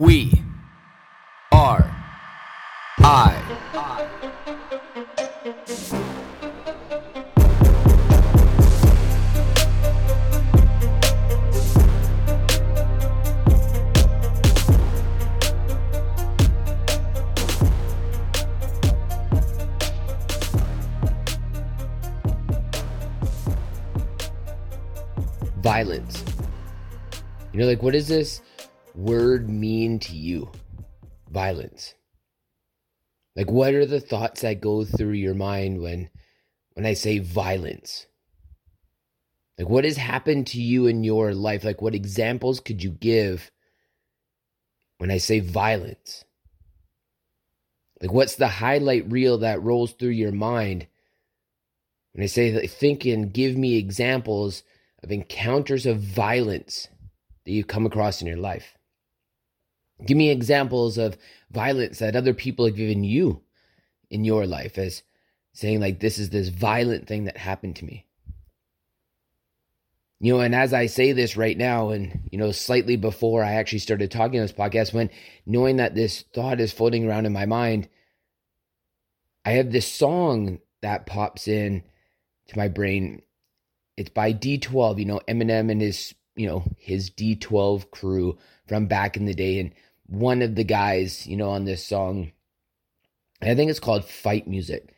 We are I. Violence. You know, like, what is this word mean to you? Violence. Like, what are the thoughts that go through your mind when, when I say violence? Like, what has happened to you in your life? Like, what examples could you give when I say violence? Like, what's the highlight reel that rolls through your mind when I say, think and give me examples of encounters of violence that you've come across in your life? Give me examples of violence that other people have given you in your life as saying, like, this is this violent thing that happened to me. You know, and as I say this right now, and, you know, slightly before I actually started talking on this podcast, when knowing that this thought is floating around in my mind, I have this song that pops in to my brain it's by D12, you know, Eminem and his, you know, his D12 crew from back in the day. And one of the guys, you know, on this song, I think it's called Fight Music.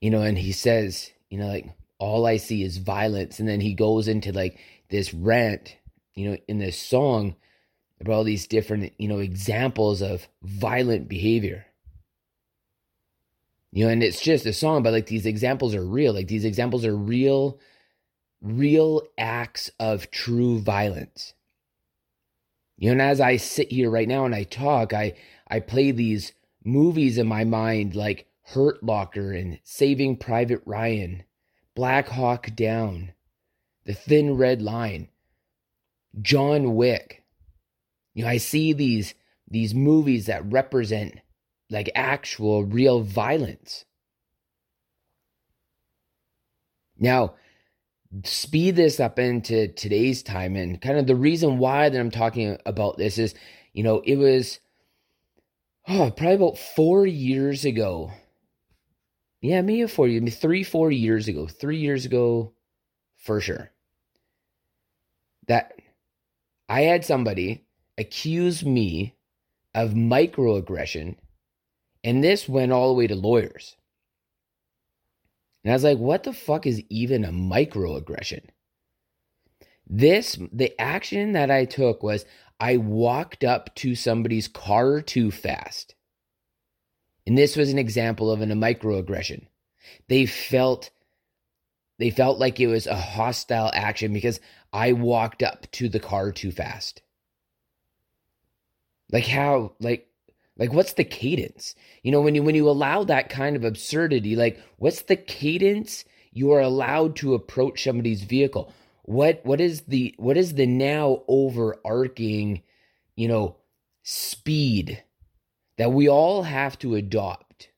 You know, and he says, you know, like, all I see is violence. And then he goes into like this rant, you know, in this song about all these different, you know, examples of violent behavior. You know, and it's just a song, but like these examples are real. Like these examples are real, real acts of true violence. You know, and as I sit here right now and I talk, I I play these movies in my mind like Hurt Locker and Saving Private Ryan, Black Hawk Down, The Thin Red Line, John Wick. You know, I see these these movies that represent like actual real violence. Now, speed this up into today's time and kind of the reason why that I'm talking about this is, you know, it was oh, probably about 4 years ago. Yeah, maybe 4 years, maybe 3 4 years ago. 3 years ago for sure. That I had somebody accuse me of microaggression and this went all the way to lawyers. And I was like, what the fuck is even a microaggression? This, the action that I took was I walked up to somebody's car too fast. And this was an example of an, a microaggression. They felt they felt like it was a hostile action because I walked up to the car too fast. Like how like like what's the cadence? You know, when you when you allow that kind of absurdity, like what's the cadence you are allowed to approach somebody's vehicle? What what is the what is the now overarching, you know, speed that we all have to adopt?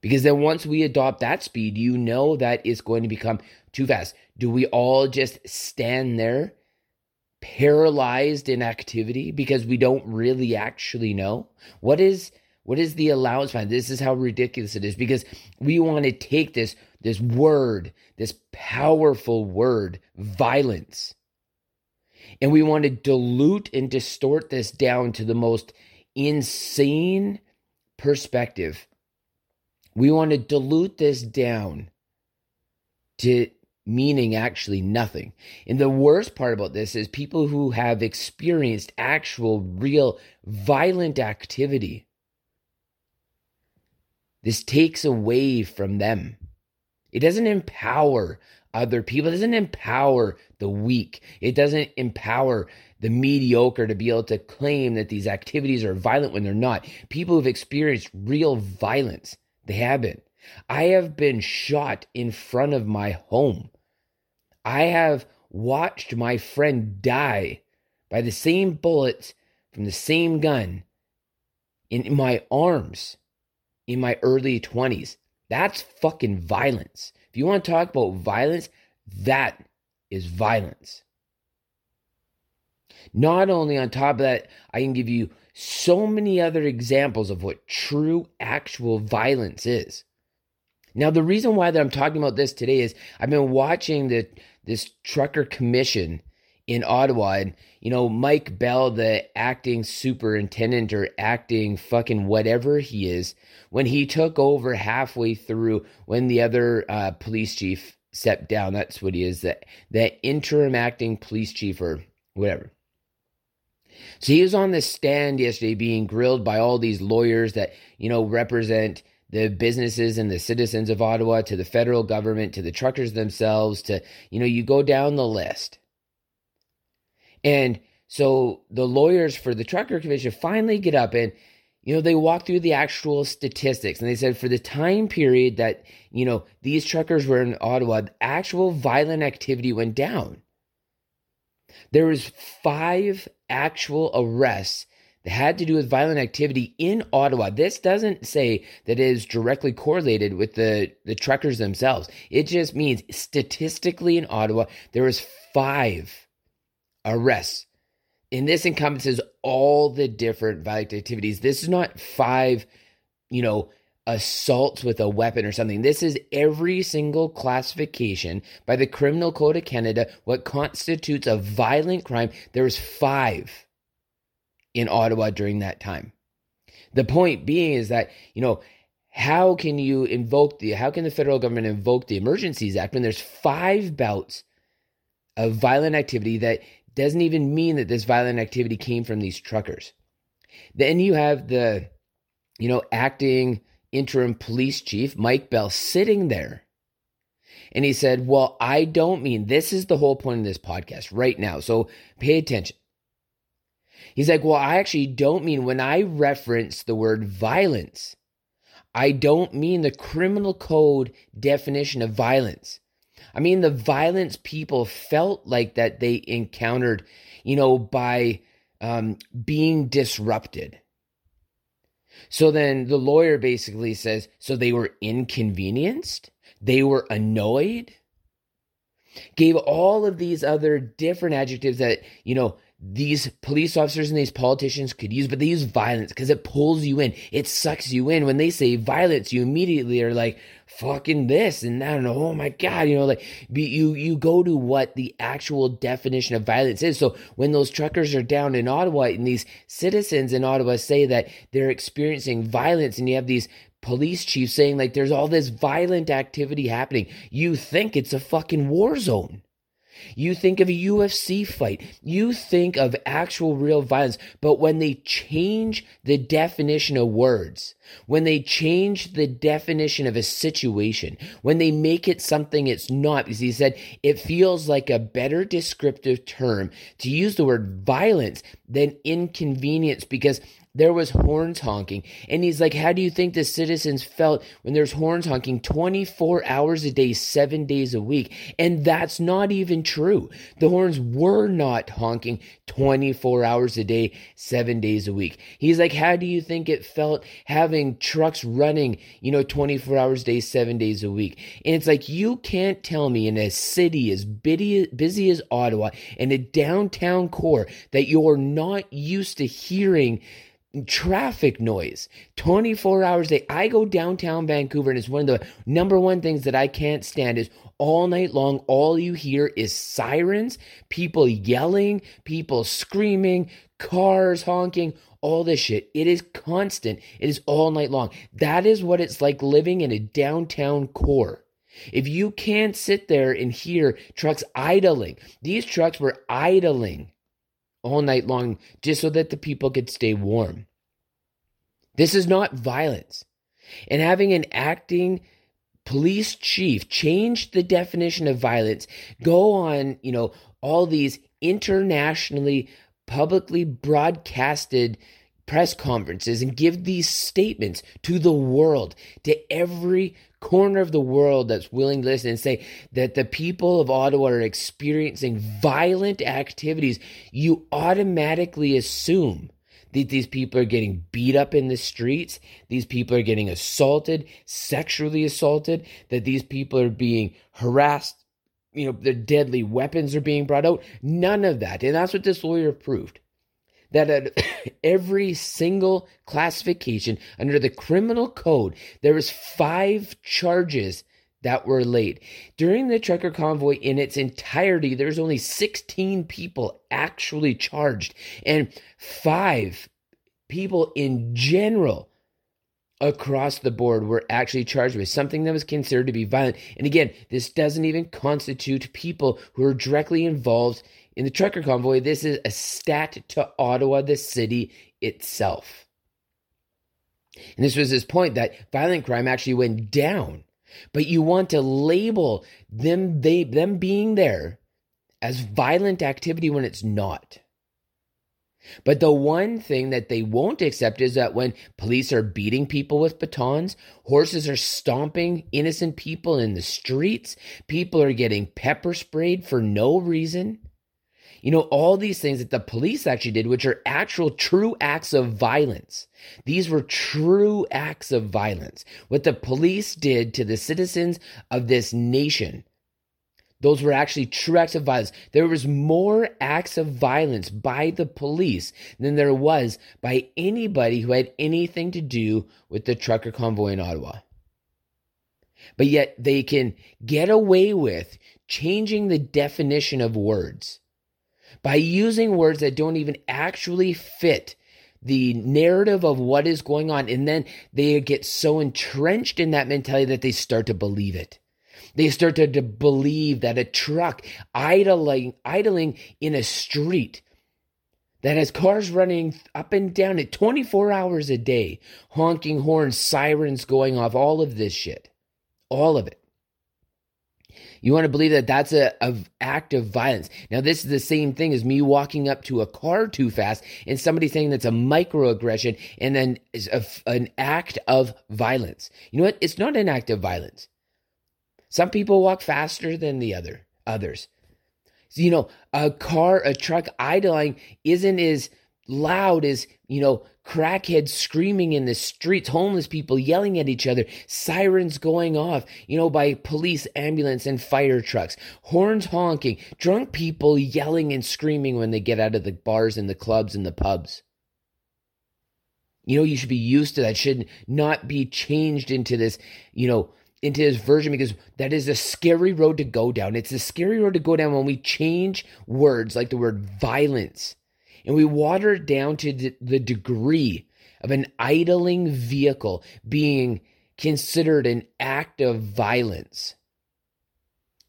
Because then once we adopt that speed, you know that it's going to become too fast. Do we all just stand there paralyzed in activity because we don't really actually know? What is what is the allowance fine this is how ridiculous it is because we want to take this this word this powerful word violence and we want to dilute and distort this down to the most insane perspective. We want to dilute this down to meaning actually nothing. And the worst part about this is people who have experienced actual, real, violent activity. This takes away from them. It doesn't empower other people. It doesn't empower the weak. It doesn't empower the mediocre to be able to claim that these activities are violent when they're not. People who've experienced real violence, they have been. I have been shot in front of my home. I have watched my friend die by the same bullets from the same gun in my arms in my early 20s. That's fucking violence. If you want to talk about violence, that is violence. Not only on top of that, I can give you so many other examples of what true actual violence is. Now, the reason why that I'm talking about this today is I've been watching the this trucker commission in Ottawa, and you know Mike Bell, the acting superintendent or acting fucking whatever he is, when he took over halfway through, when the other uh, police chief stepped down, that's what he is, that that interim acting police chief or whatever. So he was on the stand yesterday being grilled by all these lawyers that, you know, represent the businesses and the citizens of Ottawa to the federal government to the truckers themselves to, you know, you go down the list. And so the lawyers for the trucker commission finally get up and, you know, they walk through the actual statistics and they said for the time period that, you know, these truckers were in Ottawa, actual violent activity went down. There was five actual arrests had to do with violent activity in Ottawa. This doesn't say that it is directly correlated with the, the truckers themselves. It just means statistically in Ottawa, there was five arrests. And this encompasses all the different violent activities. This is not five, you know, assaults with a weapon or something. This is every single classification by the Criminal Code of Canada, what constitutes a violent crime. There's five in Ottawa during that time. The point being is that, you know, how can you invoke the, how can the federal government invoke the Emergencies Act when there's five bouts of violent activity that doesn't even mean that this violent activity came from these truckers? Then you have the, you know, acting interim police chief, Mike Bell, sitting there. And he said, Well, I don't mean this is the whole point of this podcast right now. So pay attention. He's like, Well, I actually don't mean when I reference the word violence, I don't mean the criminal code definition of violence. I mean the violence people felt like that they encountered, you know, by um, being disrupted. So then the lawyer basically says, so they were inconvenienced, they were annoyed, gave all of these other different adjectives that, you know, these police officers and these politicians could use, but they use violence because it pulls you in. It sucks you in. When they say violence, you immediately are like, fucking this and that. And oh my God, you know, like you, you go to what the actual definition of violence is. So when those truckers are down in Ottawa and these citizens in Ottawa say that they're experiencing violence and you have these police chiefs saying like there's all this violent activity happening, you think it's a fucking war zone. You think of a UFC fight. You think of actual real violence. But when they change the definition of words, when they change the definition of a situation, when they make it something it's not, because he said it feels like a better descriptive term to use the word violence than inconvenience because there was horns honking. And he's like, How do you think the citizens felt when there's horns honking 24 hours a day, seven days a week? And that's not even true. The horns were not honking 24 hours a day, seven days a week. He's like, How do you think it felt having trucks running, you know, 24 hours a day, seven days a week? And it's like, You can't tell me in a city as busy as Ottawa and a downtown core that you're not used to hearing traffic noise 24 hours a day. I go downtown Vancouver and it's one of the number one things that I can't stand is all night long all you hear is sirens, people yelling, people screaming, cars honking, all this shit. It is constant. It is all night long. That is what it's like living in a downtown core. If you can't sit there and hear trucks idling, these trucks were idling all night long just so that the people could stay warm. This is not violence. And having an acting police chief change the definition of violence, go on, you know, all these internationally publicly broadcasted press conferences and give these statements to the world, to every corner of the world that's willing to listen and say that the people of Ottawa are experiencing violent activities, you automatically assume that these people are getting beat up in the streets, these people are getting assaulted, sexually assaulted, that these people are being harassed, you know, the deadly weapons are being brought out. None of that. And that's what this lawyer proved. That at every single classification under the criminal code, there was five charges that were laid. During the trucker convoy in its entirety, there's only 16 people actually charged, and five people in general across the board were actually charged with something that was considered to be violent. And again, this doesn't even constitute people who are directly involved in the trucker convoy. This is a stat to Ottawa, the city itself. And this was his point that violent crime actually went down. But you want to label them they them being there as violent activity when it's not. But the one thing that they won't accept is that when police are beating people with batons, horses are stomping innocent people in the streets, people are getting pepper sprayed for no reason. You know, all these things that the police actually did, which are actual true acts of violence. These were true acts of violence. What the police did to the citizens of this nation those were actually true acts of violence. There was more acts of violence by the police than there was by anybody who had anything to do with the trucker convoy in Ottawa. But yet they can get away with changing the definition of words by using words that don't even actually fit the narrative of what is going on. And then they get so entrenched in that mentality that they start to believe it. They started to believe that a truck idling, idling in a street that has cars running up and down it 24 hours a day, honking horns, sirens going off, all of this shit. All of it. You want to believe that that's a, a, act of violence. Now, this is the same thing as me walking up to a car too fast and somebody saying that's a microaggression and then a, an act of violence. You know what? It's not an act of violence. Some people walk faster than the other others. You know, a car, a truck idling isn't as loud as, you know, crackheads screaming in the streets, homeless people yelling at each other, sirens going off, you know, by police, ambulance, and fire trucks, horns honking, drunk people yelling and screaming when they get out of the bars and the clubs and the pubs. You know, you should be used to that, should not be changed into this, you know, into his version because that is a scary road to go down. It's a scary road to go down when we change words like the word violence and we water it down to the degree of an idling vehicle being considered an act of violence.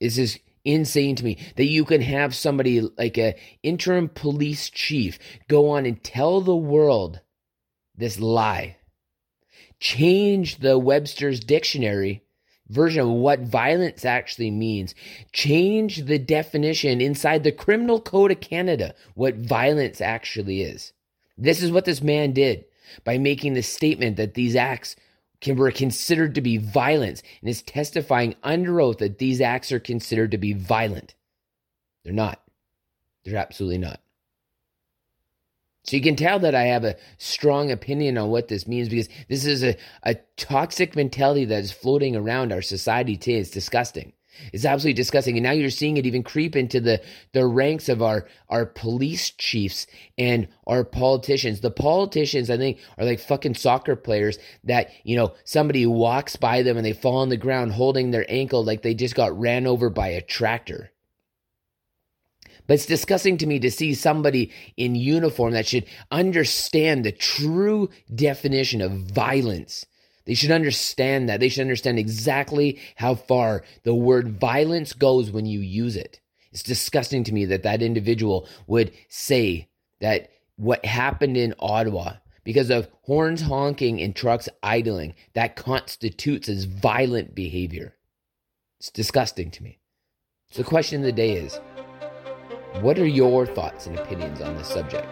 This is insane to me that you can have somebody like a interim police chief go on and tell the world this lie change the Webster's dictionary version of what violence actually means. Change the definition inside the Criminal Code of Canada, what violence actually is. This is what this man did by making the statement that these acts can, were considered to be violence and is testifying under oath that these acts are considered to be violent. They're not. They're absolutely not. So you can tell that I have a strong opinion on what this means because this is a, a toxic mentality that is floating around our society today. It's disgusting. It's absolutely disgusting. And now you're seeing it even creep into the, the ranks of our, our police chiefs and our politicians. The politicians, I think, are like fucking soccer players that, you know, somebody walks by them and they fall on the ground holding their ankle like they just got ran over by a tractor. But it's disgusting to me to see somebody in uniform that should understand the true definition of violence. They should understand that. They should understand exactly how far the word violence goes when you use it. It's disgusting to me that that individual would say that what happened in Ottawa because of horns honking and trucks idling that constitutes as violent behavior. It's disgusting to me. So the question of the day is what are your thoughts and opinions on this subject?